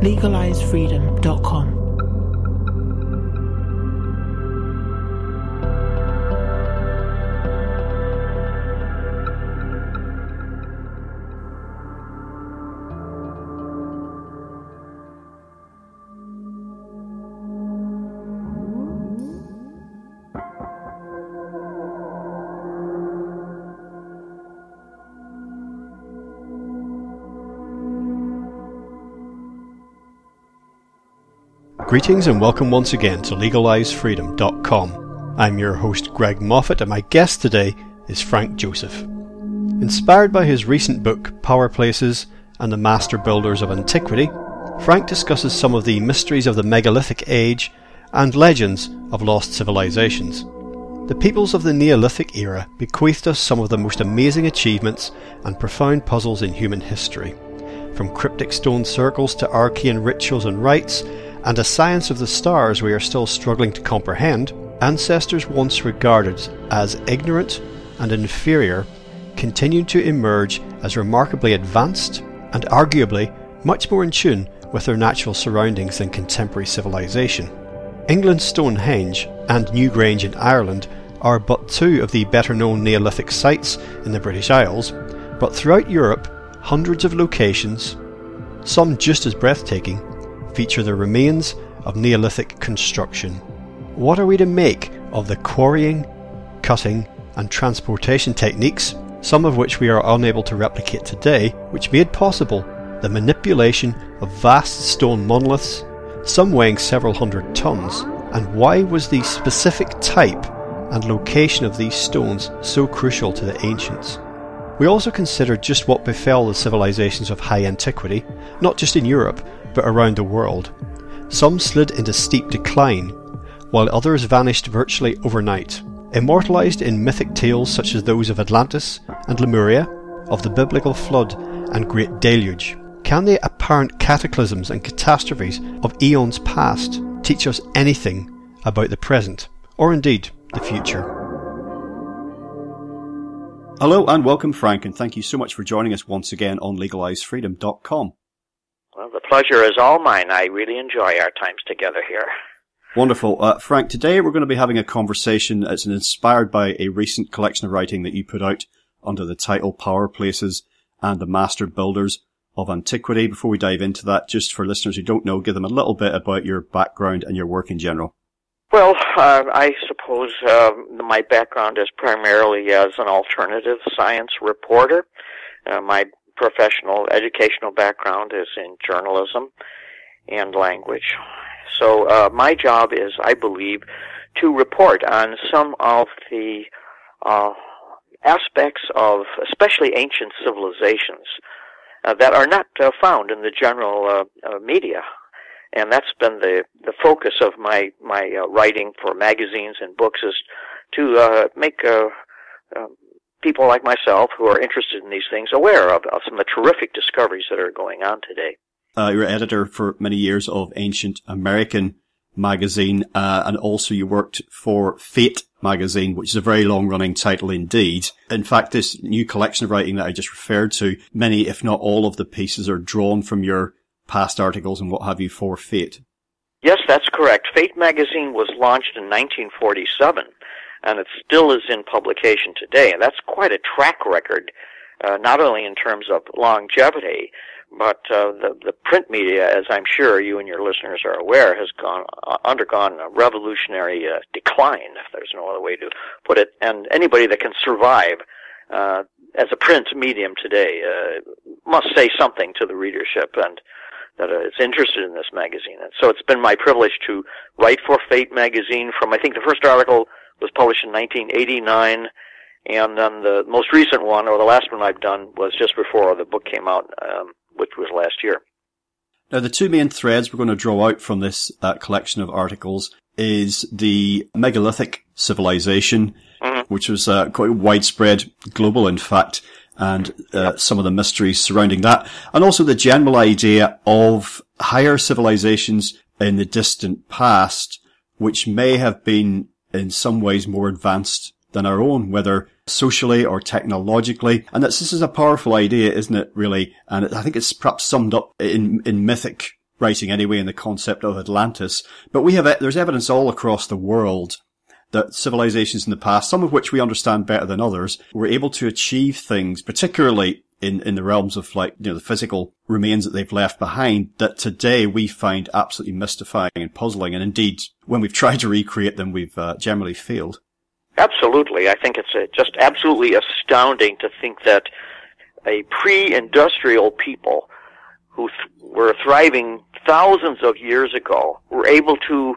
LegalizeFreedom.com. Greetings and welcome once again to LegalizeFreedom.com. I'm your host Greg Moffitt and my guest today is Frank Joseph. Inspired by his recent book Power Places and the Master Builders of Antiquity, Frank discusses some of the mysteries of the megalithic age and legends of lost civilizations. The peoples of the Neolithic era bequeathed us some of the most amazing achievements and profound puzzles in human history. From cryptic stone circles to arcane rituals and rites, and a science of the stars we are still struggling to comprehend, ancestors once regarded as ignorant and inferior continue to emerge as remarkably advanced and arguably much more in tune with their natural surroundings than contemporary civilization. England's Stonehenge and Newgrange in Ireland are but two of the better known Neolithic sites in the British Isles, but throughout Europe, hundreds of locations, some just as breathtaking, feature the remains of Neolithic construction. What are we to make of the quarrying, cutting, and transportation techniques, some of which we are unable to replicate today, which made possible the manipulation of vast stone monoliths, some weighing several hundred tons, and why was the specific type and location of these stones so crucial to the ancients? We also consider just what befell the civilizations of high antiquity, not just in Europe, but around the world. Some slid into steep decline, while others vanished virtually overnight. Immortalized in mythic tales such as those of Atlantis and Lemuria, of the biblical flood and great deluge, can the apparent cataclysms and catastrophes of eons past teach us anything about the present, or indeed the future? Hello and welcome, Frank, and thank you so much for joining us once again on LegalizeFreedom.com. Well, the pleasure is all mine. I really enjoy our times together here. Wonderful. Uh, Frank, today we're going to be having a conversation that's inspired by a recent collection of writing that you put out under the title Power Places and the Master Builders of Antiquity. Before we dive into that, just for listeners who don't know, give them a little bit about your background and your work in general. Well, uh, I suppose uh, my background is primarily as an alternative science reporter. Uh, my professional educational background is in journalism and language. So uh, my job is, I believe, to report on some of the uh, aspects of especially ancient civilizations uh, that are not uh, found in the general uh, uh, media. And that's been the, the focus of my, my writing for magazines and books is to make um, people like myself who are interested in these things aware of, of some of the terrific discoveries that are going on today. Uh, you were editor for many years of Ancient American magazine, uh, and also you worked for Fate magazine, which is a very long running title indeed. In fact, this new collection of writing that I just referred to, many, if not all of the pieces are drawn from your past articles and what have you for Fate. Yes, that's correct. Fate magazine was launched in 1947 and it still is in publication today. And that's quite a track record, uh, not only in terms of longevity, but uh, the the print media, as I'm sure you and your listeners are aware, has gone uh, undergone a revolutionary uh, decline, if there's no other way to put it. And anybody that can survive uh, as a print medium today uh, must say something to the readership and that is interested in this magazine. And so it's been my privilege to write for Fate magazine from I think the first article was published in 1989, and then the most recent one, or the last one I've done, was just before the book came out, um, which was last year. Now, the two main threads we're going to draw out from this uh, collection of articles is the megalithic civilization, mm-hmm. which was uh, quite widespread, global, in fact, and uh, some of the mysteries surrounding that, and also the general idea of higher civilizations in the distant past, which may have been in some ways more advanced than our own, whether socially or technologically. And this is a powerful idea, isn't it, really? And I think it's perhaps summed up in, in mythic writing anyway in the concept of Atlantis. But we have, there's evidence all across the world that civilizations in the past, some of which we understand better than others, were able to achieve things, particularly in, in the realms of like, you know, the physical remains that they've left behind that today we find absolutely mystifying and puzzling. And indeed, when we've tried to recreate them, we've uh, generally failed. Absolutely. I think it's uh, just absolutely astounding to think that a pre-industrial people who th- were thriving thousands of years ago were able to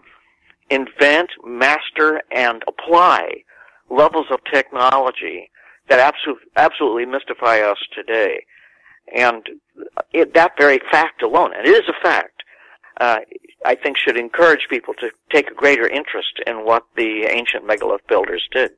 invent, master, and apply levels of technology that absolutely, absolutely mystify us today. And it, that very fact alone, and it is a fact, uh, I think should encourage people to take a greater interest in what the ancient megalith builders did.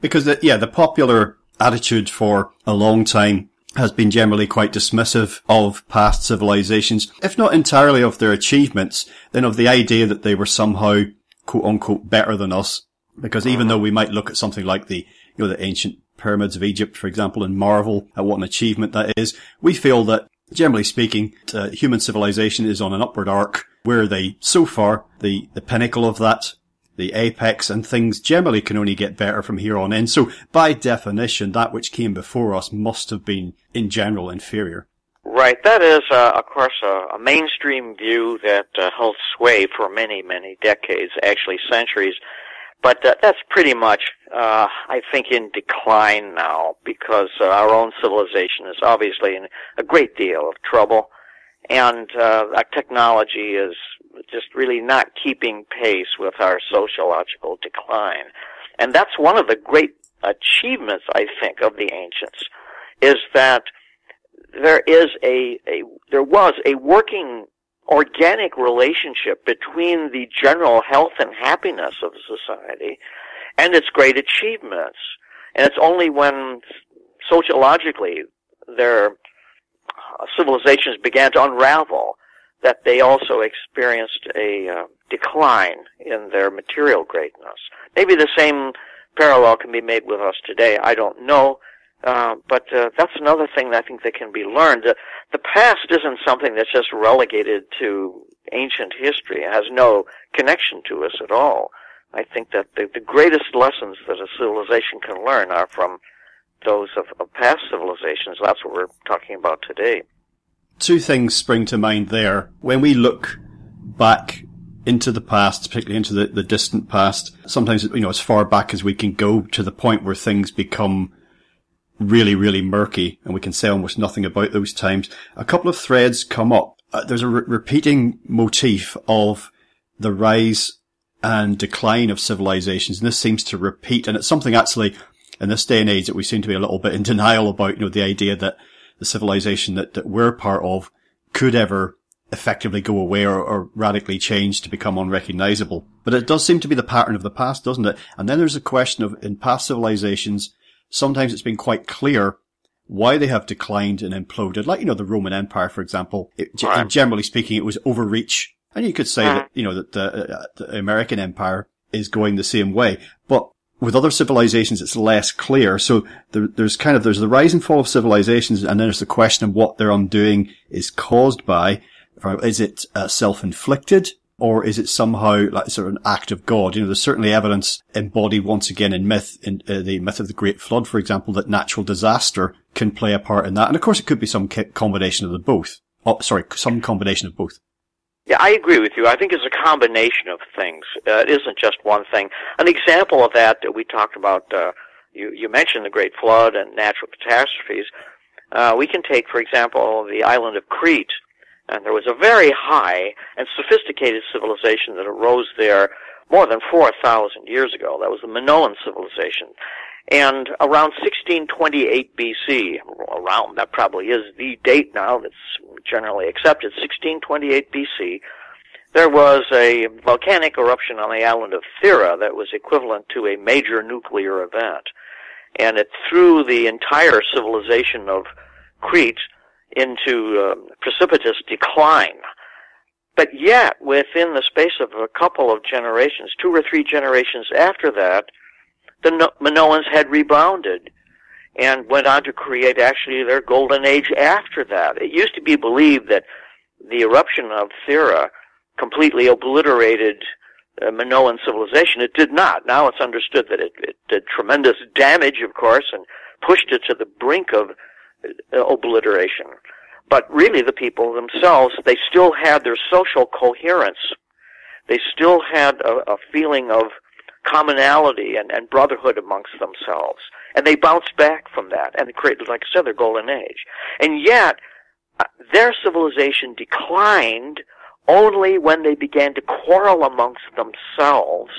Because, the, yeah, the popular attitude for a long time has been generally quite dismissive of past civilizations, if not entirely of their achievements, then of the idea that they were somehow quote unquote better than us. Because even though we might look at something like the, you know, the ancient pyramids of Egypt, for example, and marvel at what an achievement that is, we feel that generally speaking, uh, human civilization is on an upward arc where they, so far, the, the pinnacle of that, the apex and things generally can only get better from here on in. So by definition, that which came before us must have been in general inferior. Right. That is, uh, of course, a, a, mainstream view that uh, held sway for many, many decades, actually centuries. But uh, that's pretty much, uh, I think, in decline now because uh, our own civilization is obviously in a great deal of trouble, and uh, our technology is just really not keeping pace with our sociological decline. And that's one of the great achievements, I think, of the ancients, is that there is a, a there was a working organic relationship between the general health and happiness of society and its great achievements. And it's only when sociologically their uh, civilizations began to unravel that they also experienced a uh, decline in their material greatness. Maybe the same parallel can be made with us today. I don't know. Uh, but uh, that's another thing that I think that can be learned. The, the past isn't something that's just relegated to ancient history. It has no connection to us at all. I think that the, the greatest lessons that a civilization can learn are from those of, of past civilizations. That's what we're talking about today. Two things spring to mind there. When we look back into the past, particularly into the, the distant past, sometimes, you know, as far back as we can go to the point where things become really, really murky and we can say almost nothing about those times. A couple of threads come up. Uh, there's a re- repeating motif of the rise and decline of civilizations. And this seems to repeat. And it's something actually in this day and age that we seem to be a little bit in denial about, you know, the idea that the civilization that, that we're part of could ever effectively go away or, or, radically change to become unrecognizable. But it does seem to be the pattern of the past, doesn't it? And then there's a question of in past civilizations, sometimes it's been quite clear why they have declined and imploded. Like, you know, the Roman Empire, for example, it, right. generally speaking, it was overreach. And you could say that, mm-hmm. you know, that the, uh, the American Empire is going the same way. But with other civilizations, it's less clear. So there, there's kind of, there's the rise and fall of civilizations, and then there's the question of what their undoing is caused by. Is it uh, self-inflicted? Or is it somehow like sort of an act of God? You know, there's certainly evidence embodied once again in myth, in uh, the myth of the Great Flood, for example, that natural disaster can play a part in that. And of course, it could be some combination of the both. Oh, sorry, some combination of both. Yeah, I agree with you. I think it's a combination of things. Uh, it isn't just one thing. An example of that that we talked about, uh, you, you mentioned the Great Flood and natural catastrophes. Uh, we can take, for example, the island of Crete and there was a very high and sophisticated civilization that arose there more than 4,000 years ago. That was the Minoan civilization. And around 1628 BC, around, that probably is the date now that's generally accepted, 1628 BC, there was a volcanic eruption on the island of Thera that was equivalent to a major nuclear event. And it threw the entire civilization of Crete into uh, precipitous decline. But yet, within the space of a couple of generations, two or three generations after that, the Minoans had rebounded and went on to create actually their golden age after that. It used to be believed that the eruption of Thera completely obliterated uh, Minoan civilization. It did not. Now it's understood that it, it did tremendous damage, of course, and pushed it to the brink of obliteration. But really the people themselves, they still had their social coherence. They still had a, a feeling of commonality and, and brotherhood amongst themselves. And they bounced back from that and created, like I said, their golden age. And yet, uh, their civilization declined only when they began to quarrel amongst themselves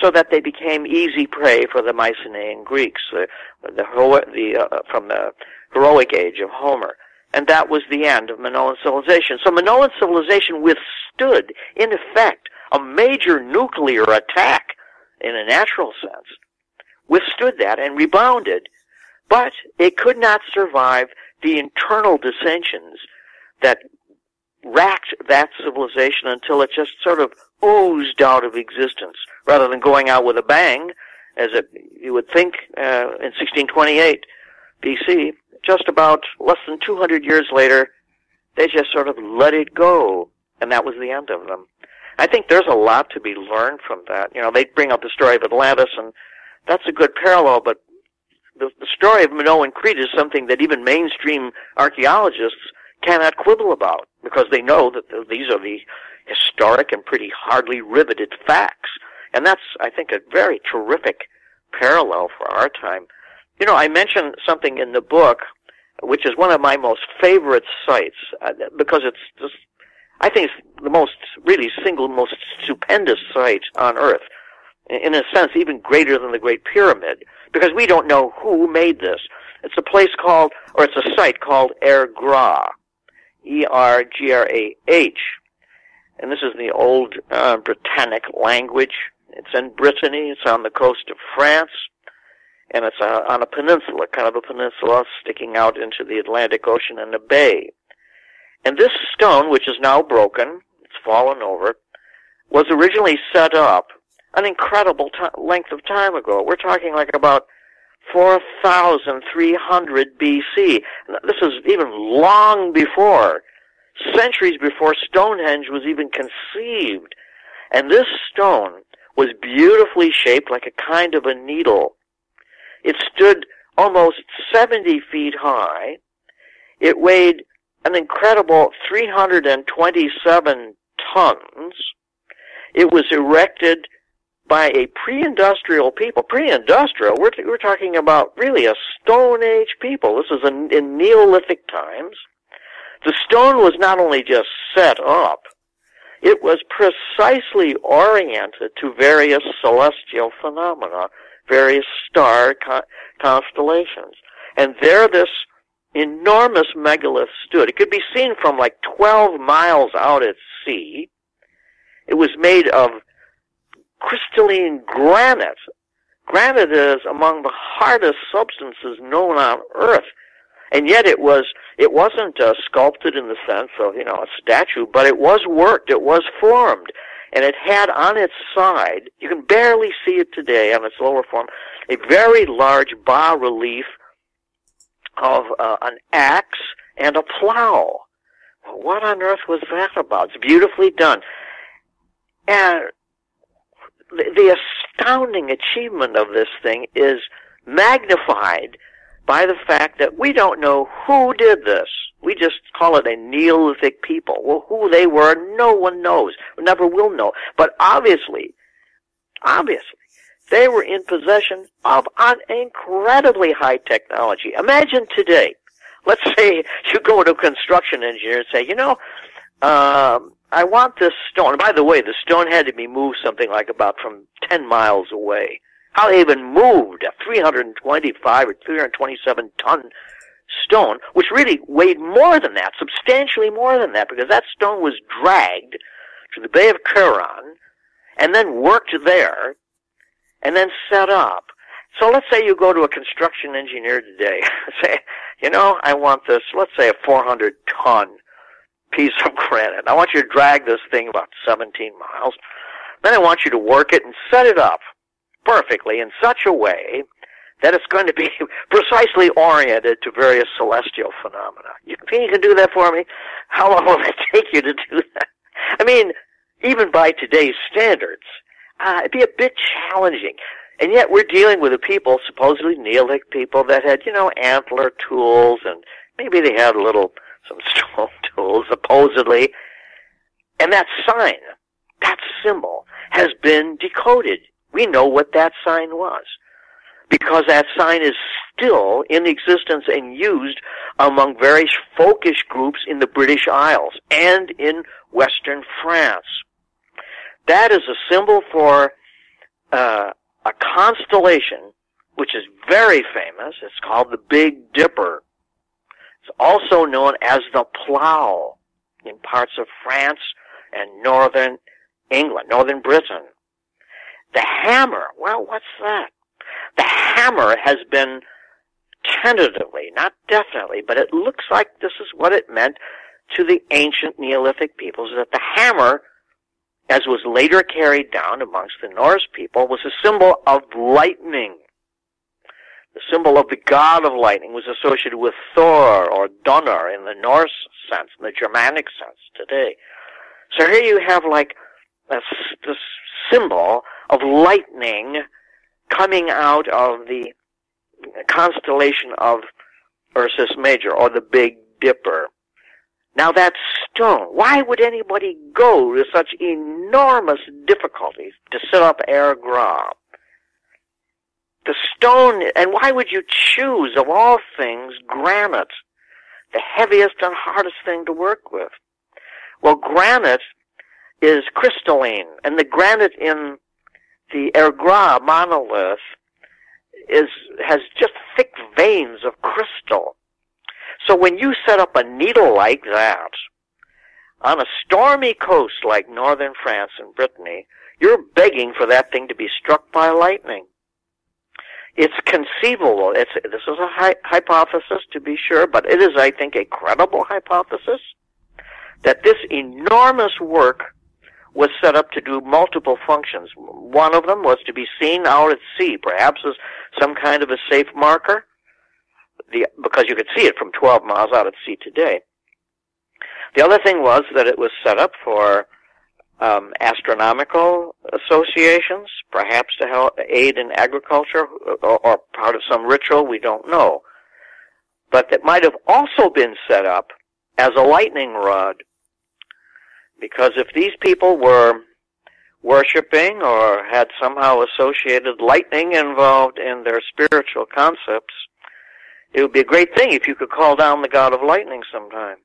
so that they became easy prey for the Mycenaean Greeks, the, the, the uh, from the heroic age of Homer. And that was the end of Minoan civilization. So Minoan civilization withstood, in effect, a major nuclear attack in a natural sense, withstood that and rebounded, but it could not survive the internal dissensions that racked that civilization until it just sort of oozed out of existence, rather than going out with a bang, as it, you would think uh, in 1628 BC. Just about less than 200 years later, they just sort of let it go, and that was the end of them. I think there's a lot to be learned from that. You know, they bring up the story of Atlantis, and that's a good parallel, but the, the story of Minoan Crete is something that even mainstream archaeologists cannot quibble about because they know that the, these are the historic and pretty hardly riveted facts. And that's, I think, a very terrific parallel for our time. You know, I mentioned something in the book, which is one of my most favorite sites, uh, because it's just I think it's the most, really single most stupendous site on Earth. In a sense, even greater than the Great Pyramid, because we don't know who made this. It's a place called, or it's a site called Ergrah. E-R-G-R-A-H. And this is the old uh, Britannic language. It's in Brittany. It's on the coast of France. And it's uh, on a peninsula, kind of a peninsula sticking out into the Atlantic Ocean and a bay. And this stone, which is now broken, it's fallen over, was originally set up an incredible t- length of time ago. We're talking like about 4,300 BC. This is even long before, centuries before Stonehenge was even conceived. And this stone was beautifully shaped like a kind of a needle. It stood almost 70 feet high. It weighed an incredible 327 tons. It was erected by a pre-industrial people. Pre-industrial, we're, we're talking about really a Stone Age people. This is in, in Neolithic times. The stone was not only just set up, it was precisely oriented to various celestial phenomena, various star co- constellations. And there this enormous megalith stood. It could be seen from like 12 miles out at sea. It was made of crystalline granite. Granite is among the hardest substances known on Earth. And yet it was, it wasn't uh, sculpted in the sense of, you know, a statue, but it was worked, it was formed. And it had on its side, you can barely see it today on its lower form, a very large bas relief of uh, an axe and a plow. What on earth was that about? It's beautifully done. And the, the astounding achievement of this thing is magnified by the fact that we don't know who did this. We just call it a Neolithic people. Well, who they were, no one knows. Never will know. But obviously, obviously, they were in possession of an incredibly high technology. Imagine today, let's say you go to a construction engineer and say, you know, um, I want this stone. By the way, the stone had to be moved something like about from 10 miles away. How they even moved a 325 or 327 ton stone, which really weighed more than that, substantially more than that, because that stone was dragged to the Bay of Quiberon and then worked there and then set up. So let's say you go to a construction engineer today, say, you know, I want this, let's say a 400 ton piece of granite. I want you to drag this thing about 17 miles. Then I want you to work it and set it up perfectly in such a way that it's going to be precisely oriented to various celestial phenomena. You think you can do that for me? How long will it take you to do that? I mean, even by today's standards, uh, it'd be a bit challenging. And yet we're dealing with a people, supposedly Neolithic people, that had, you know, antler tools and maybe they had a little, some stone tools, supposedly. And that sign, that symbol, has been decoded. We know what that sign was. Because that sign is still in existence and used among various folkish groups in the British Isles and in Western France. That is a symbol for uh, a constellation which is very famous. It's called the Big Dipper. It's also known as the Plough in parts of France and northern England, northern Britain. The hammer, well, what's that? The hammer has been tentatively, not definitely, but it looks like this is what it meant to the ancient Neolithic peoples, that the hammer as was later carried down amongst the Norse people, was a symbol of lightning. The symbol of the god of lightning was associated with Thor or Donner in the Norse sense, in the Germanic sense today. So here you have like this, this symbol of lightning coming out of the constellation of Ursus Major or the Big Dipper. Now that stone, why would anybody go to such enormous difficulties to set up Air Gra? The stone, and why would you choose, of all things, granite? The heaviest and hardest thing to work with. Well, granite is crystalline, and the granite in the Air Gra monolith is, has just thick veins of crystal. So when you set up a needle like that on a stormy coast like northern France and Brittany, you're begging for that thing to be struck by lightning. It's conceivable. It's, this is a hypothesis to be sure, but it is, I think, a credible hypothesis that this enormous work was set up to do multiple functions. One of them was to be seen out at sea, perhaps as some kind of a safe marker the because you could see it from 12 miles out at sea today. The other thing was that it was set up for um, astronomical associations, perhaps to help aid in agriculture or, or part of some ritual. We don't know, but that might have also been set up as a lightning rod, because if these people were worshiping or had somehow associated lightning involved in their spiritual concepts, it would be a great thing if you could call down the god of lightning sometime.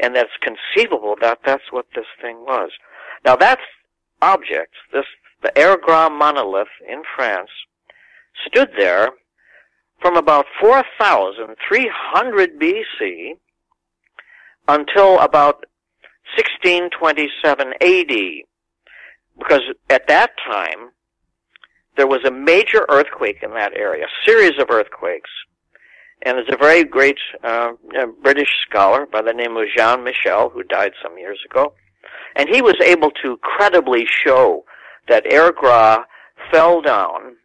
And that's conceivable that that's what this thing was. Now that object, this, the Air monolith in France, stood there from about 4300 BC until about 1627 AD. Because at that time, there was a major earthquake in that area, a series of earthquakes, and there's a very great uh, British scholar by the name of John Michell who died some years ago, and he was able to credibly show that Air Gra fell down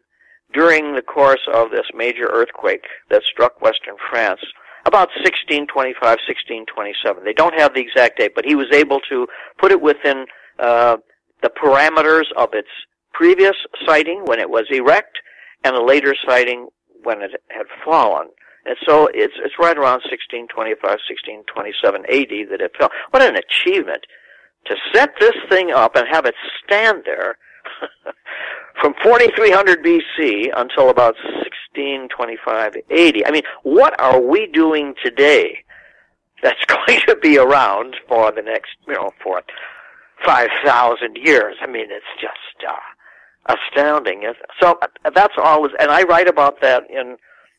during the course of this major earthquake that struck western France about 1625, 1627. They don't have the exact date, but he was able to put it within uh, the parameters of its previous sighting when it was erect and a later sighting when it had fallen. And so it's it's right around 1625, 1627 AD that it fell. What an achievement to set this thing up and have it stand there from 4300 BC until about 1625 AD. I mean, what are we doing today that's going to be around for the next, you know, for 5,000 years? I mean, it's just uh, astounding. So uh, that's all. And I write about that in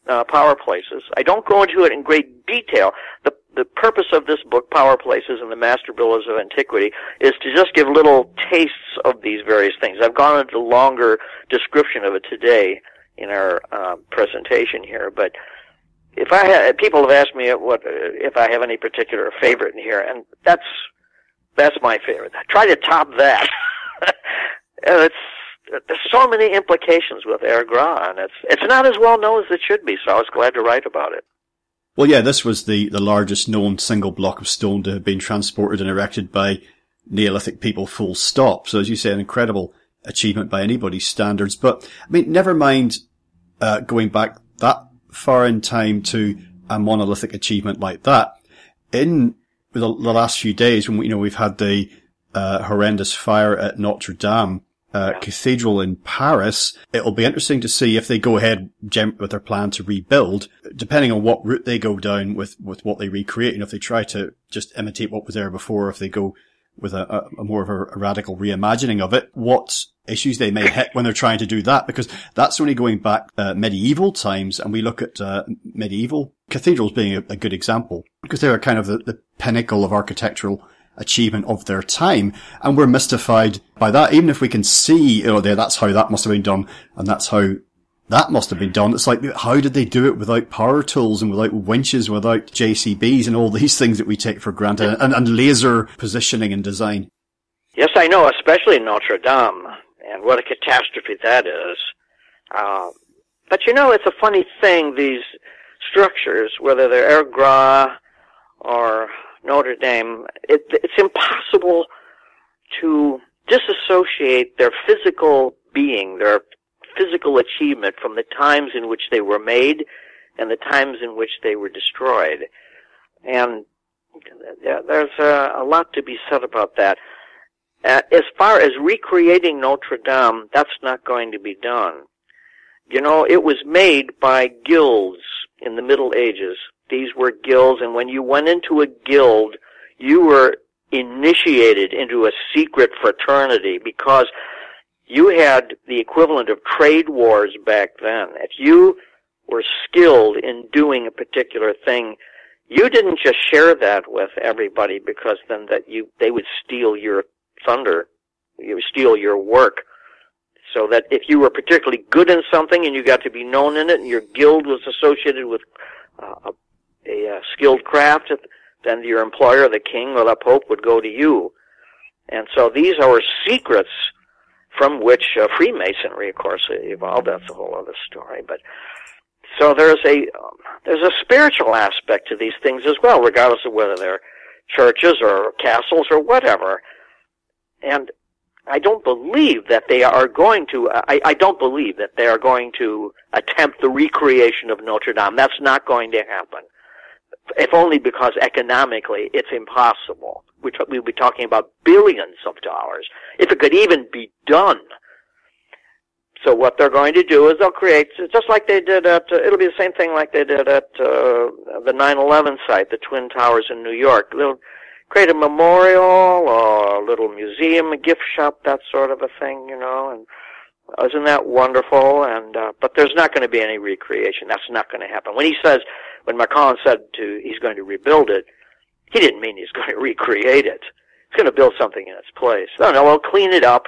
uh, power places. I don't go into it in great detail. The the purpose of this book, Power Places and the Master Builders of Antiquity, is to just give little tastes of these various things. I've gone into longer description of it today in our uh, presentation here, but if I have, people have asked me what if I have any particular favorite in here, and that's that's my favorite. I try to top that. it's there's so many implications with air gras, and it's it's not as well known as it should be. So I was glad to write about it. Well, yeah, this was the the largest known single block of stone to have been transported and erected by Neolithic people. Full stop. So as you say, an incredible achievement by anybody's standards. But I mean, never mind uh, going back that far in time to a monolithic achievement like that. In the, the last few days, when we, you know we've had the uh, horrendous fire at Notre Dame, uh, cathedral in Paris. It'll be interesting to see if they go ahead with their plan to rebuild, depending on what route they go down with, with what they recreate. And if they try to just imitate what was there before, if they go with a, a, more of a, radical reimagining of it, what issues they may hit when they're trying to do that, because that's only going back uh, medieval times, and we look at uh, medieval cathedrals being a, a, good example, because they are kind of the, the pinnacle of architectural achievement of their time. And we're mystified by that. Even if we can see, know, there, that's how that must have been done. And that's how that must have been done. It's like, how did they do it without power tools and without winches, without JCBs and all these things that we take for granted and, and laser positioning and design? Yes, I know, especially Notre Dame and what a catastrophe that is. Uh, but you know, it's a funny thing, these structures, whether they're air gras or Notre Dame, it, it's impossible to disassociate their physical being, their physical achievement from the times in which they were made and the times in which they were destroyed. And there's a, a lot to be said about that. Uh, as far as recreating Notre Dame, that's not going to be done. You know, it was made by guilds in the Middle Ages these were guilds, and when you went into a guild, you were initiated into a secret fraternity because you had the equivalent of trade wars back then. If you were skilled in doing a particular thing, you didn't just share that with everybody because then that you they would steal your thunder, you would steal your work. So that if you were particularly good in something and you got to be known in it, and your guild was associated with uh, a a uh, skilled craft, then your employer, the king or the pope, would go to you. And so these are secrets from which uh, Freemasonry, of course, evolved. That's a whole other story. But so there's a um, there's a spiritual aspect to these things as well, regardless of whether they're churches or castles or whatever. And I don't believe that they are going to. I, I don't believe that they are going to attempt the recreation of Notre Dame. That's not going to happen if only because economically it's impossible. we we'd be talking about billions of dollars, if it could even be done. So what they're going to do is they'll create, just like they did at, uh, it'll be the same thing like they did at uh, the 9/11 site, the Twin Towers in New York. They'll create a memorial or a little museum, a gift shop, that sort of a thing, you know. And isn't that wonderful? And uh, but there's not going to be any recreation. That's not going to happen. When he says when Macron said to he's going to rebuild it, he didn't mean he's going to recreate it. He's going to build something in its place. No, no, they'll clean it up,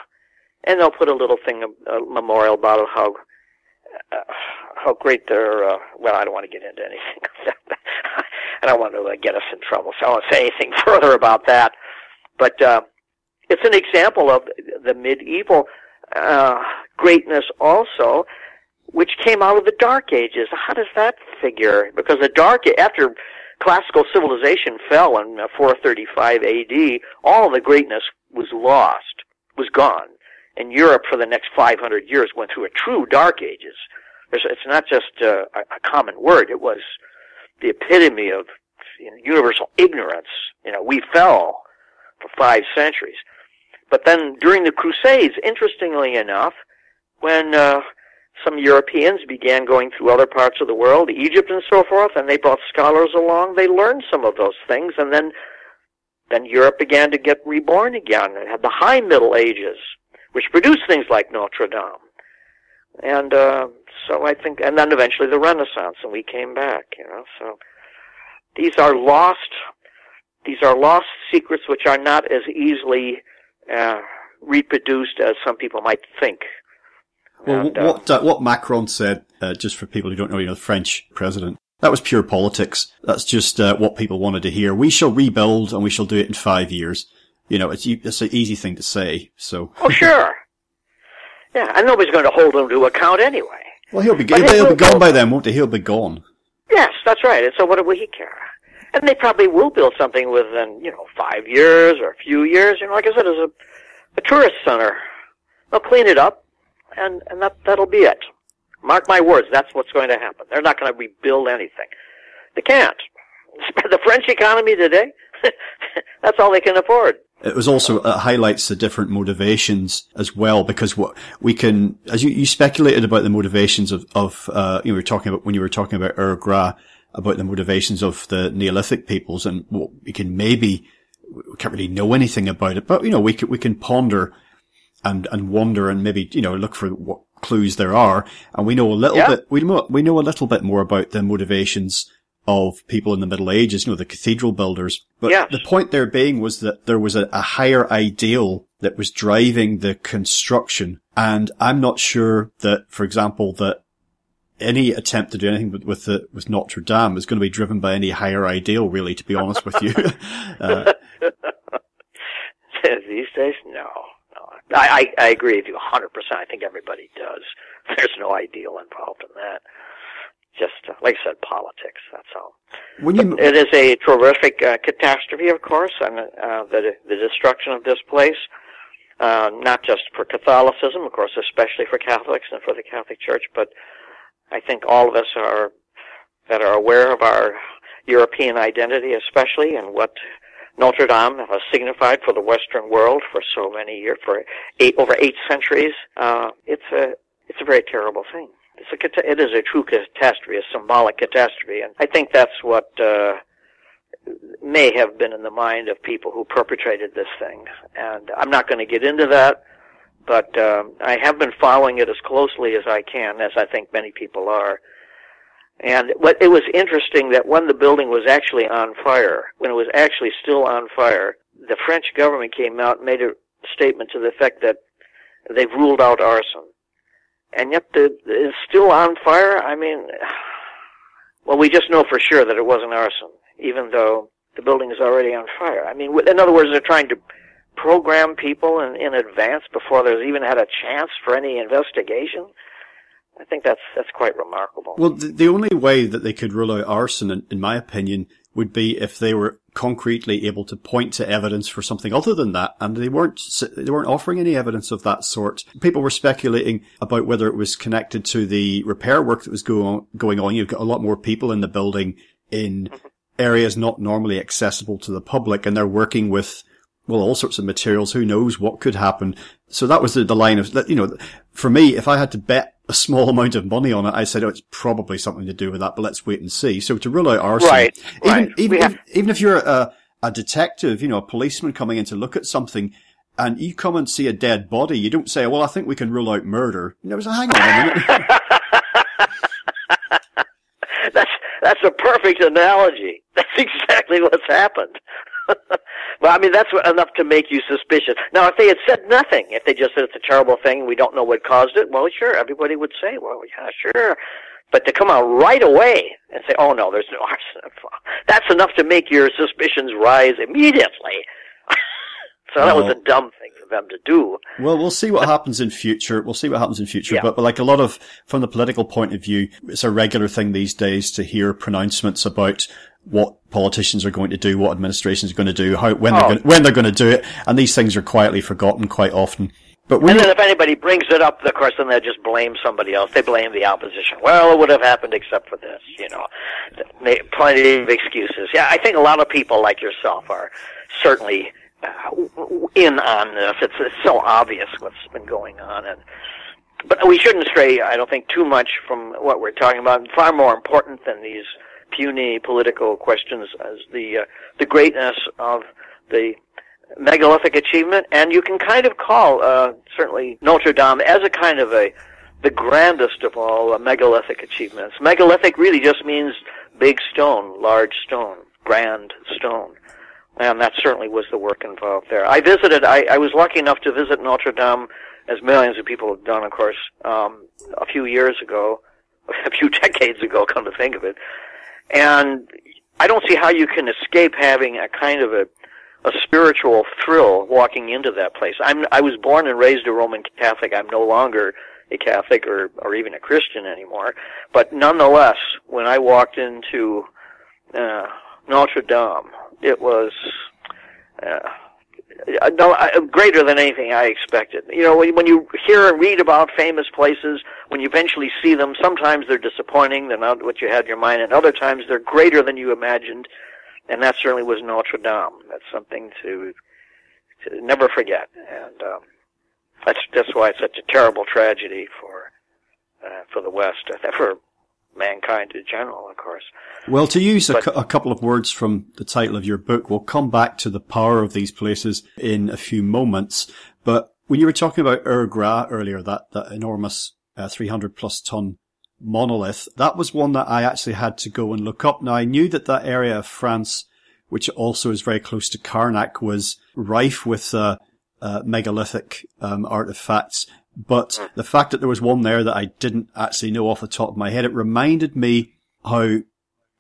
and they'll put a little thing, a, memorial about how uh, how great their. Uh, well, I don't want to get into anything. I don't want to uh, get us in trouble, so I won't say anything further about that. But uh, it's an example of the medieval uh, greatness also which came out of the Dark Ages. How does that figure? Because the Dark after classical civilization fell in 435 AD, all the greatness was lost, was gone, and Europe for the next 500 years went through a true Dark Ages. It's not just a, a common word; it was the epitome of you know, universal ignorance. You know, we fell for five centuries. But then during the Crusades, interestingly enough, when uh, some Europeans began going through other parts of the world, Egypt and so forth, and they brought scholars along. They learned some of those things, and then then Europe began to get reborn again. It had the High Middle Ages, which produced things like Notre Dame. And uh, so I think, and then eventually the Renaissance, and we came back. You know, so these are lost. These are lost secrets which are not as easily uh, reproduced as some people might think. Well, and, what uh, what Macron said, uh, just for people who don't know, you know, the French president, that was pure politics. That's just uh, what people wanted to hear. We shall rebuild, and we shall do it in five years. You know, it's it's an easy thing to say. So. Oh sure. yeah, and nobody's going to hold him to account anyway. Well, he'll be he'll, he'll be gone by then, won't he? He'll be gone. Yes, that's right. And so, what do he care? And they probably will build something within, you know, five years or a few years. You know, like I said, as a, a tourist center, they'll clean it up, and and that that'll be it. Mark my words, that's what's going to happen. They're not going to rebuild anything. They can't. The French economy today, that's all they can afford. It was also it highlights the different motivations as well because what we can, as you, you speculated about the motivations of of uh, you were talking about when you were talking about Ur Gra about the motivations of the Neolithic peoples and what we can maybe we can't really know anything about it, but you know we can we can ponder and and wonder and maybe you know look for what clues there are, and we know a little yeah. bit we know we know a little bit more about the motivations of people in the Middle Ages, you know, the cathedral builders. But yes. the point there being was that there was a, a higher ideal that was driving the construction. And I'm not sure that, for example, that any attempt to do anything with, with, the, with Notre Dame is going to be driven by any higher ideal, really, to be honest with you. uh, These days, no. I, I, I agree with you 100%. I think everybody does. There's no ideal involved in that just uh, like I said, politics. That's all. When you... It is a terrific uh, catastrophe, of course, and uh, the the destruction of this place, uh, not just for Catholicism, of course, especially for Catholics and for the Catholic Church, but I think all of us are that are aware of our European identity, especially, and what Notre Dame has signified for the Western world for so many years, for eight over eight centuries. Uh, it's a it's a very terrible thing it's a it is a true catastrophe, a symbolic catastrophe, and I think that's what uh, may have been in the mind of people who perpetrated this thing. And I'm not going to get into that, but um, I have been following it as closely as I can, as I think many people are. And what it was interesting that when the building was actually on fire, when it was actually still on fire, the French government came out and made a statement to the effect that they've ruled out arson and yet the, it's still on fire. I mean, well, we just know for sure that it wasn't arson, even though the building is already on fire. I mean, in other words, they're trying to program people in, in advance before there's even had a chance for any investigation. I think that's that's quite remarkable. Well, the, the only way that they could rule out arson, in, in my opinion, would be if they were concretely able to point to evidence for something other than that, and they weren't they weren't offering any evidence of that sort. People were speculating about whether it was connected to the repair work that was going on. Going on. You've got a lot more people in the building in mm-hmm. areas not normally accessible to the public, and they're working with well, all sorts of materials. Who knows what could happen? So that was the, the line of, you know, for me, if I had to bet a small amount of money on it, I said, oh, it's probably something to do with that, but let's wait and see. So to rule out arson, right, even, right. even, have- if, even if you're a, a detective, you know, a policeman coming in to look at something, and you come and see a dead body, you don't say, well, I think we can rule out murder. You know, hang on a minute. that's, that's a perfect analogy. That's exactly what's happened. well, I mean, that's enough to make you suspicious. Now, if they had said nothing, if they just said it's a terrible thing, we don't know what caused it, well, sure, everybody would say, well, yeah, sure. But to come out right away and say, oh no, there's no arson, that's enough to make your suspicions rise immediately. so that was a dumb thing for them to do. Well, we'll see what happens in future. We'll see what happens in future. Yeah. But, but like a lot of, from the political point of view, it's a regular thing these days to hear pronouncements about what politicians are going to do, what administrations are going to do, how when oh. they're going, when they're going to do it, and these things are quietly forgotten quite often. But and then if anybody brings it up, of course, then they just blame somebody else. They blame the opposition. Well, it would have happened except for this, you know. Plenty of excuses. Yeah, I think a lot of people like yourself are certainly uh, in on this. It's, it's so obvious what's been going on, and but we shouldn't stray. I don't think too much from what we're talking about. Far more important than these puny political questions as the uh, the greatness of the megalithic achievement, and you can kind of call uh, certainly Notre Dame as a kind of a the grandest of all uh, megalithic achievements. Megalithic really just means big stone, large stone, grand stone. And that certainly was the work involved there. I visited, I, I was lucky enough to visit Notre Dame, as millions of people have done, of course, um, a few years ago, a few decades ago, come to think of it. And I don't see how you can escape having a kind of a, a spiritual thrill walking into that place. I'm, I was born and raised a Roman Catholic. I'm no longer a Catholic or, or even a Christian anymore. But nonetheless, when I walked into uh, Notre Dame, it was uh, no uh, greater than anything I expected. You know, when, when you hear and read about famous places, when you eventually see them, sometimes they're disappointing. They're not what you had in your mind, and other times they're greater than you imagined. And that certainly was Notre Dame. That's something to to never forget. And um, that's that's why it's such a terrible tragedy for uh, for the West, for mankind in general, of course. Well, to use but, a, cu- a, couple of words from the title of your book, we'll come back to the power of these places in a few moments. But when you were talking about Ur Gra earlier, that, that enormous uh, 300 plus ton monolith, that was one that I actually had to go and look up. Now, I knew that that area of France, which also is very close to Carnac, was rife with uh, uh, megalithic um, artifacts. But the fact that there was one there that I didn't actually know off the top of my head, it reminded me how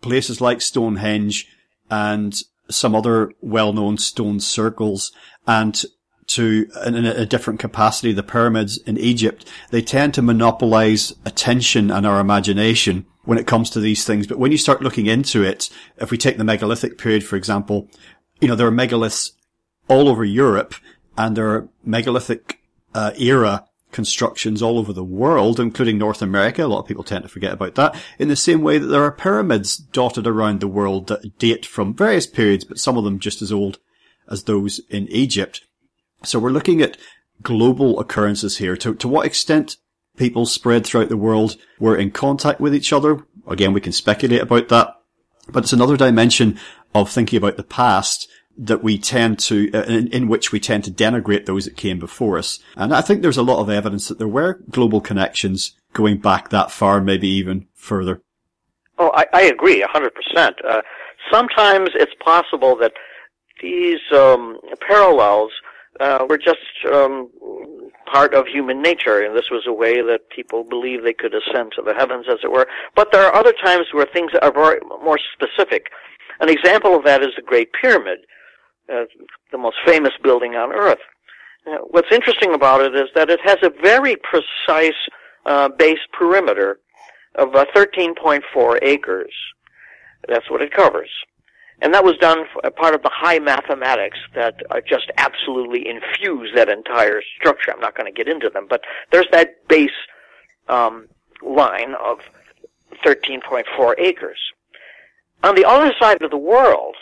places like Stonehenge and some other well-known stone circles and to in a different capacity, the pyramids in Egypt, they tend to monopolize attention and our imagination when it comes to these things. But when you start looking into it, if we take the megalithic period, for example, you know, there are megaliths all over Europe and there are megalithic uh, era constructions all over the world, including North America. A lot of people tend to forget about that. In the same way that there are pyramids dotted around the world that date from various periods, but some of them just as old as those in Egypt. So we're looking at global occurrences here. To, to what extent people spread throughout the world were in contact with each other. Again, we can speculate about that, but it's another dimension of thinking about the past that we tend to, uh, in, in, which we tend to denigrate those that came before us. And I think there's a lot of evidence that there were global connections going back that far, maybe even further. Oh, I, I agree, 100%. Uh, sometimes it's possible that these um, parallels uh, were just um, part of human nature, and this was a way that people believed they could ascend to the heavens, as it were. But there are other times where things are more specific. An example of that is the Great Pyramid uh, the most famous building on Earth. Uh, what's interesting about it is that it has a very precise uh, base perimeter of uh, 13.4 acres. That's what it covers. And that was done part of the high mathematics that just absolutely infuse that entire structure. I'm not going to get into them, but there's that base um, line of 13.4 acres. On the other side of the world,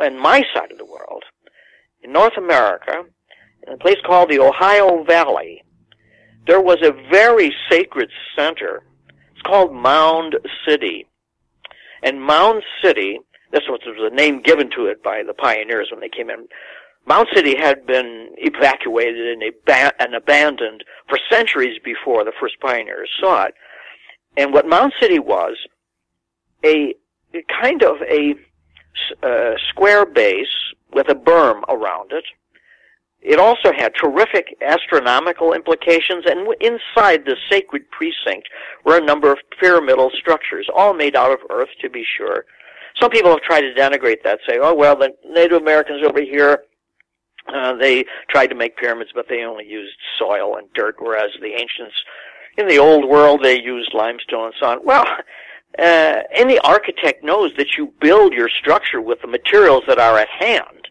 and my side of the world, in North America, in a place called the Ohio Valley, there was a very sacred center. It's called Mound City. And Mound City, this was the name given to it by the pioneers when they came in. Mound City had been evacuated and, ab- and abandoned for centuries before the first pioneers saw it. And what Mound City was, a kind of a uh, square base with a berm around it. It also had terrific astronomical implications, and inside the sacred precinct were a number of pyramidal structures, all made out of earth, to be sure. Some people have tried to denigrate that, say, oh, well, the Native Americans over here, uh, they tried to make pyramids, but they only used soil and dirt, whereas the ancients in the old world, they used limestone and so on. Well, uh, any architect knows that you build your structure with the materials that are at hand.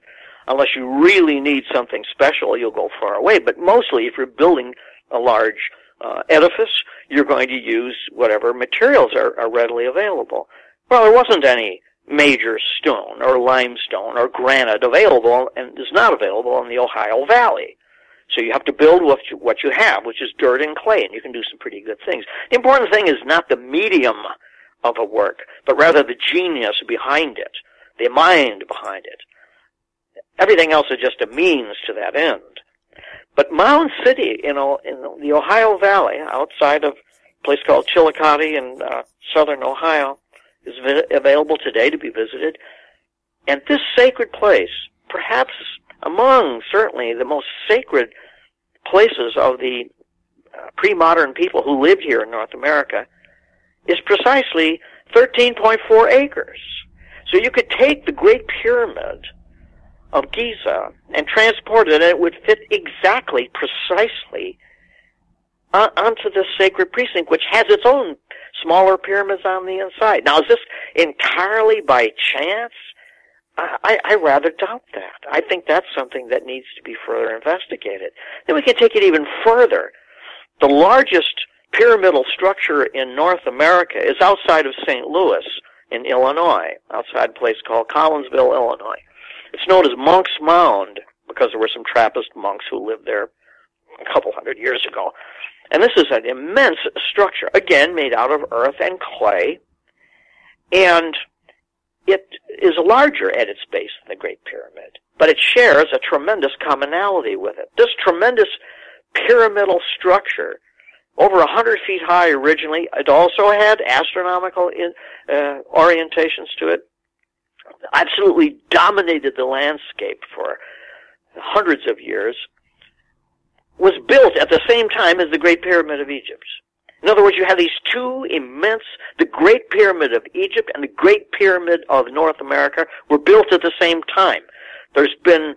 Unless you really need something special, you'll go far away. But mostly, if you're building a large uh, edifice, you're going to use whatever materials are, are readily available. Well, there wasn't any major stone or limestone or granite available and is not available in the Ohio Valley. So you have to build what you, what you have, which is dirt and clay, and you can do some pretty good things. The important thing is not the medium of a work, but rather the genius behind it, the mind behind it. Everything else is just a means to that end. But Mound City, you know, in the Ohio Valley, outside of a place called Chillicothe in uh, southern Ohio is vi- available today to be visited. And this sacred place, perhaps among certainly the most sacred places of the uh, pre-modern people who lived here in North America, is precisely 13.4 acres. So you could take the Great Pyramid of Giza and transport it, and it would fit exactly, precisely uh, onto this sacred precinct, which has its own smaller pyramids on the inside. Now, is this entirely by chance? I, I rather doubt that. I think that's something that needs to be further investigated. Then we can take it even further. The largest pyramidal structure in North America is outside of St. Louis in Illinois, outside a place called Collinsville, Illinois. It's known as Monk's Mound because there were some Trappist monks who lived there a couple hundred years ago. And this is an immense structure, again made out of earth and clay. And it is larger at its base than the Great Pyramid, but it shares a tremendous commonality with it. This tremendous pyramidal structure, over a hundred feet high originally, it also had astronomical in, uh, orientations to it. Absolutely dominated the landscape for hundreds of years. Was built at the same time as the Great Pyramid of Egypt. In other words, you have these two immense, the Great Pyramid of Egypt and the Great Pyramid of North America were built at the same time. There's been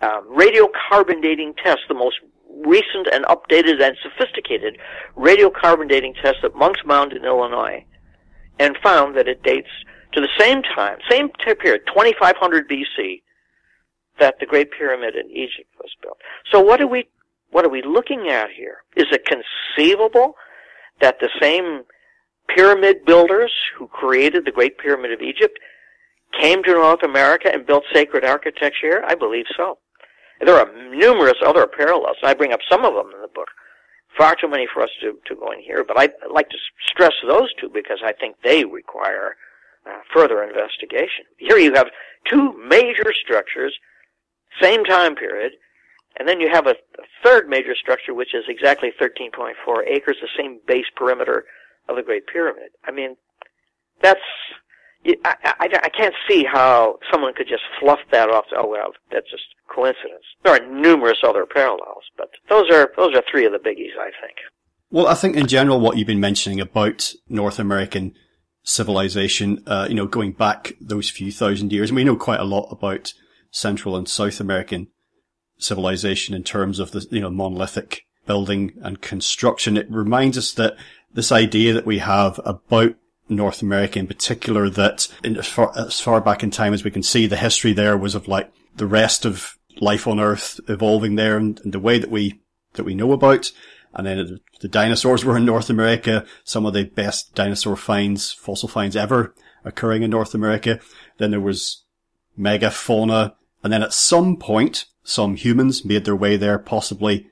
um, radiocarbon dating tests, the most recent and updated and sophisticated radiocarbon dating tests at Monk's Mound in Illinois, and found that it dates to the same time, same period, 2500 BC, that the Great Pyramid in Egypt was built. So what are we what are we looking at here? Is it conceivable that the same pyramid builders who created the Great Pyramid of Egypt came to North America and built sacred architecture here? I believe so. There are numerous other parallels. I bring up some of them in the book. Far too many for us to, to go in here, but I'd like to stress those two because I think they require uh, further investigation. Here you have two major structures, same time period, and then you have a, a third major structure, which is exactly 13.4 acres, the same base perimeter of the Great Pyramid. I mean, that's I, I, I can't see how someone could just fluff that off. Oh well, that's just coincidence. There are numerous other parallels, but those are those are three of the biggies, I think. Well, I think in general, what you've been mentioning about North American civilization, uh, you know, going back those few thousand years, and we know quite a lot about Central and South American civilization in terms of the, you know, monolithic building and construction. It reminds us that this idea that we have about North America in particular that in, as, far, as far back in time as we can see, the history there was of like the rest of life on Earth evolving there and, and the way that we, that we know about. And then the, dinosaurs were in North America, some of the best dinosaur finds, fossil finds ever occurring in North America. Then there was megafauna. And then at some point, some humans made their way there, possibly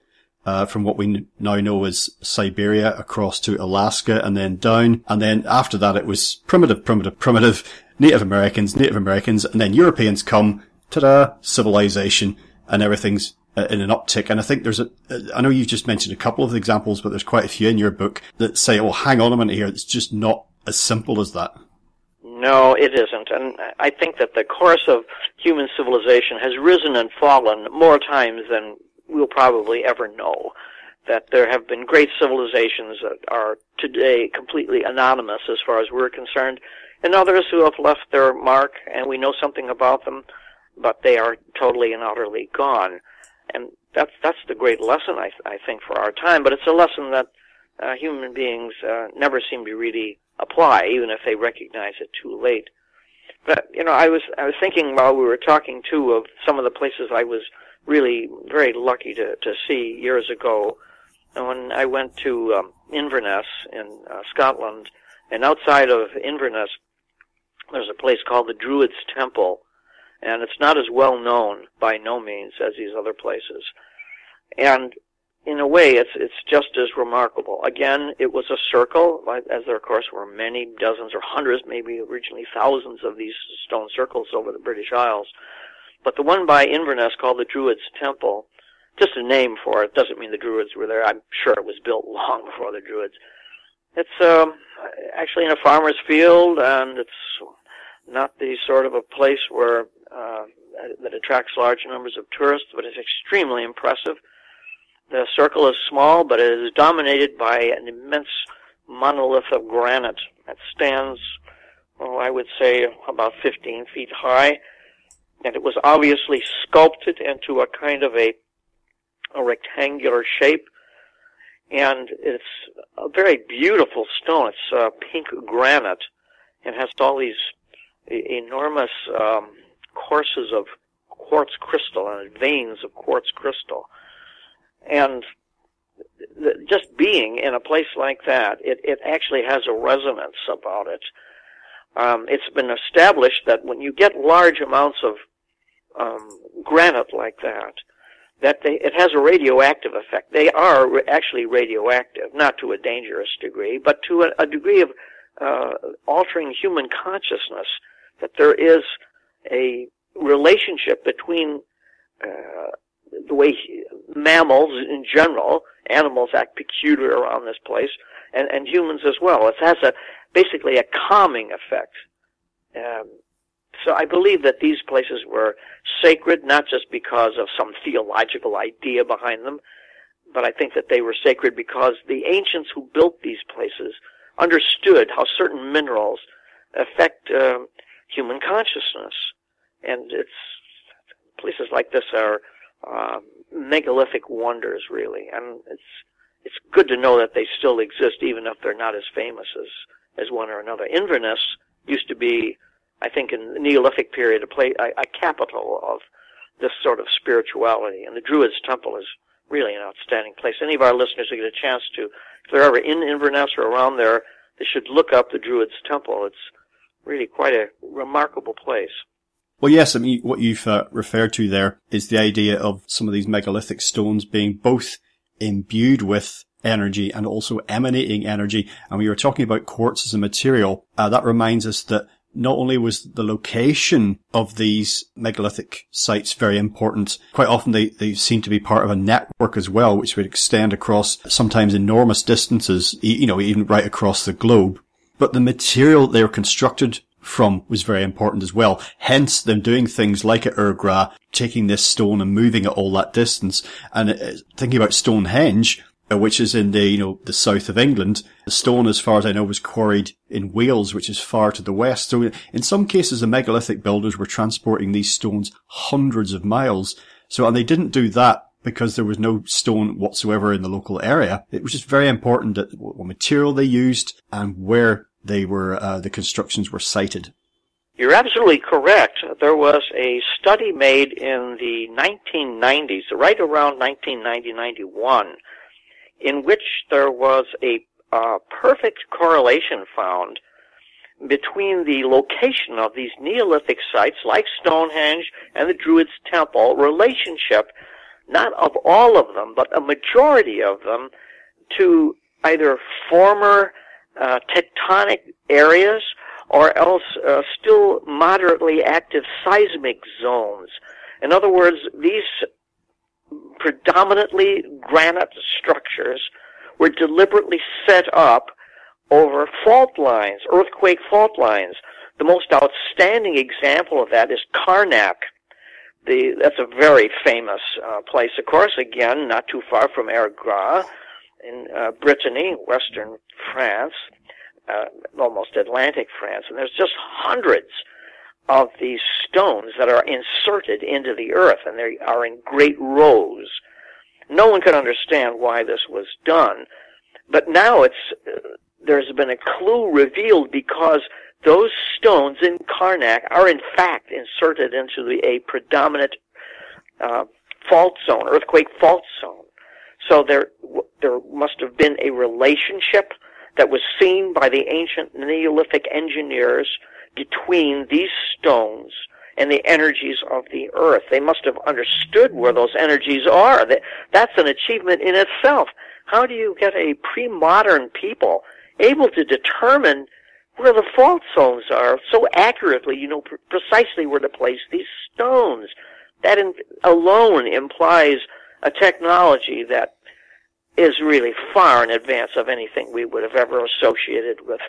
uh, from what we now know as Siberia across to Alaska and then down. And then after that, it was primitive, primitive, primitive, Native Americans, Native Americans, and then Europeans come, ta-da, civilization, and everything's uh, in an uptick. And I think there's a, I know you've just mentioned a couple of the examples, but there's quite a few in your book that say, oh, hang on a minute here. It's just not as simple as that. No, it isn't. And I think that the course of human civilization has risen and fallen more times than we'll probably ever know. That there have been great civilizations that are today completely anonymous as far as we're concerned, and others who have left their mark and we know something about them, but they are totally and utterly gone. And that's that's the great lesson I I think for our time. But it's a lesson that uh, human beings uh, never seem to really apply, even if they recognize it too late. But you know, I was I was thinking while we were talking too of some of the places I was really very lucky to to see years ago. And when I went to um, Inverness in uh, Scotland, and outside of Inverness, there's a place called the Druids Temple, and it's not as well known by no means as these other places. And in a way, it's it's just as remarkable. Again, it was a circle, as there of course were many dozens or hundreds, maybe originally thousands of these stone circles over the British Isles. But the one by Inverness called the Druids Temple, just a name for it, doesn't mean the Druids were there. I'm sure it was built long before the Druids. It's um, actually in a farmer's field, and it's not the sort of a place where uh, that attracts large numbers of tourists, but it's extremely impressive. The circle is small, but it is dominated by an immense monolith of granite that stands, oh, I would say, about 15 feet high, and it was obviously sculpted into a kind of a, a rectangular shape, and it's a very beautiful stone. It's uh, pink granite, and has all these enormous um, courses of quartz crystal and veins of quartz crystal. And just being in a place like that, it, it actually has a resonance about it. Um, it's been established that when you get large amounts of um, granite like that, that they, it has a radioactive effect. They are actually radioactive, not to a dangerous degree, but to a, a degree of uh, altering human consciousness. That there is a relationship between uh, the way mammals in general, animals act peculiar around this place, and, and humans as well. It has a basically a calming effect. Um, so I believe that these places were sacred not just because of some theological idea behind them, but I think that they were sacred because the ancients who built these places understood how certain minerals affect uh, human consciousness and it's places like this are uh, megalithic wonders, really, and it's it's good to know that they still exist, even if they're not as famous as as one or another. Inverness used to be, I think, in the Neolithic period, a, play, a, a capital of this sort of spirituality, and the Druids Temple is really an outstanding place. Any of our listeners who get a chance to, if they're ever in Inverness or around there, they should look up the Druids Temple. It's really quite a remarkable place. Well, yes, I mean, what you've uh, referred to there is the idea of some of these megalithic stones being both imbued with energy and also emanating energy. And we were talking about quartz as a material. Uh, that reminds us that not only was the location of these megalithic sites very important, quite often they, they seem to be part of a network as well, which would extend across sometimes enormous distances, you know, even right across the globe. But the material they were constructed from was very important as well. Hence them doing things like at Ur Gra, taking this stone and moving it all that distance. And uh, thinking about Stonehenge, which is in the, you know, the south of England. The stone, as far as I know, was quarried in Wales, which is far to the west. So in some cases, the megalithic builders were transporting these stones hundreds of miles. So, and they didn't do that because there was no stone whatsoever in the local area. It was just very important that what material they used and where they were uh, the constructions were sited. You're absolutely correct. There was a study made in the 1990s, right around 1990-91, in which there was a uh, perfect correlation found between the location of these Neolithic sites like Stonehenge and the Druids Temple relationship, not of all of them, but a majority of them, to either former uh, tectonic areas or else uh, still moderately active seismic zones. In other words, these predominantly granite structures were deliberately set up over fault lines, earthquake fault lines. The most outstanding example of that is Carnac. The, that's a very famous uh, place, of course, again, not too far from Ur in uh, Brittany, western France, uh, almost Atlantic France, and there's just hundreds of these stones that are inserted into the earth, and they are in great rows. No one could understand why this was done, but now it's uh, there's been a clue revealed because those stones in Carnac are in fact inserted into the, a predominant uh, fault zone, earthquake fault zone. So there, there must have been a relationship that was seen by the ancient Neolithic engineers between these stones and the energies of the earth. They must have understood where those energies are. That's an achievement in itself. How do you get a pre-modern people able to determine where the fault zones are so accurately, you know pr- precisely where to place these stones? That in, alone implies a technology that is really far in advance of anything we would have ever associated with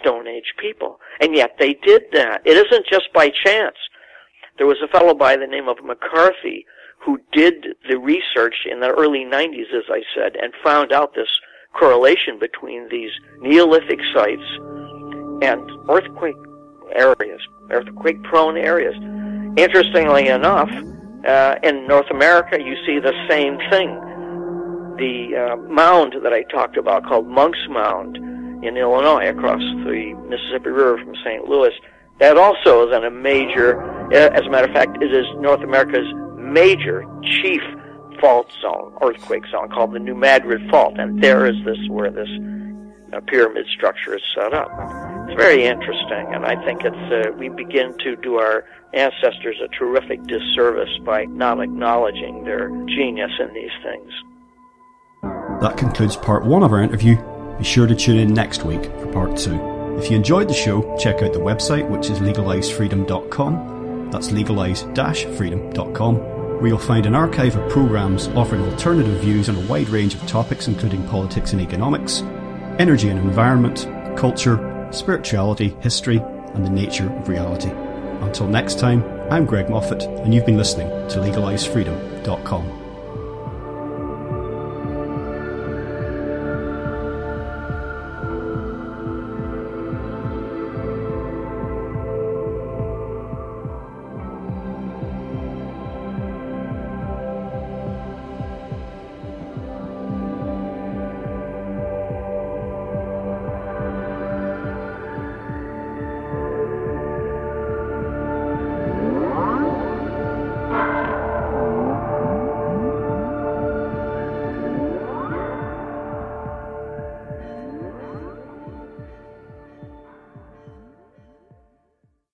Stone Age people. And yet they did that. It isn't just by chance. There was a fellow by the name of McCarthy who did the research in the early 90s, as I said, and found out this correlation between these Neolithic sites and earthquake areas, earthquake prone areas. Interestingly enough, uh, in North America, you see the same thing. The uh, mound that I talked about, called Monk's Mound in Illinois, across the Mississippi River from St. Louis, that also is in a major, as a matter of fact, it is North America's major chief fault zone, earthquake zone, called the New Madrid Fault, and there is this where this uh, pyramid structure is set up. It's very interesting, and I think it's uh, we begin to do our ancestors a terrific disservice by not acknowledging their genius in these things. That concludes part one of our interview. Be sure to tune in next week for part two. If you enjoyed the show, check out the website, which is legalizefreedom.com. That's legalize-freedom.com, where you'll find an archive of programs offering alternative views on a wide range of topics, including politics and economics, energy and environment, culture, spirituality, history, and the nature of reality. Until next time, I'm Greg Moffitt, and you've been listening to LegalizeFreedom.com.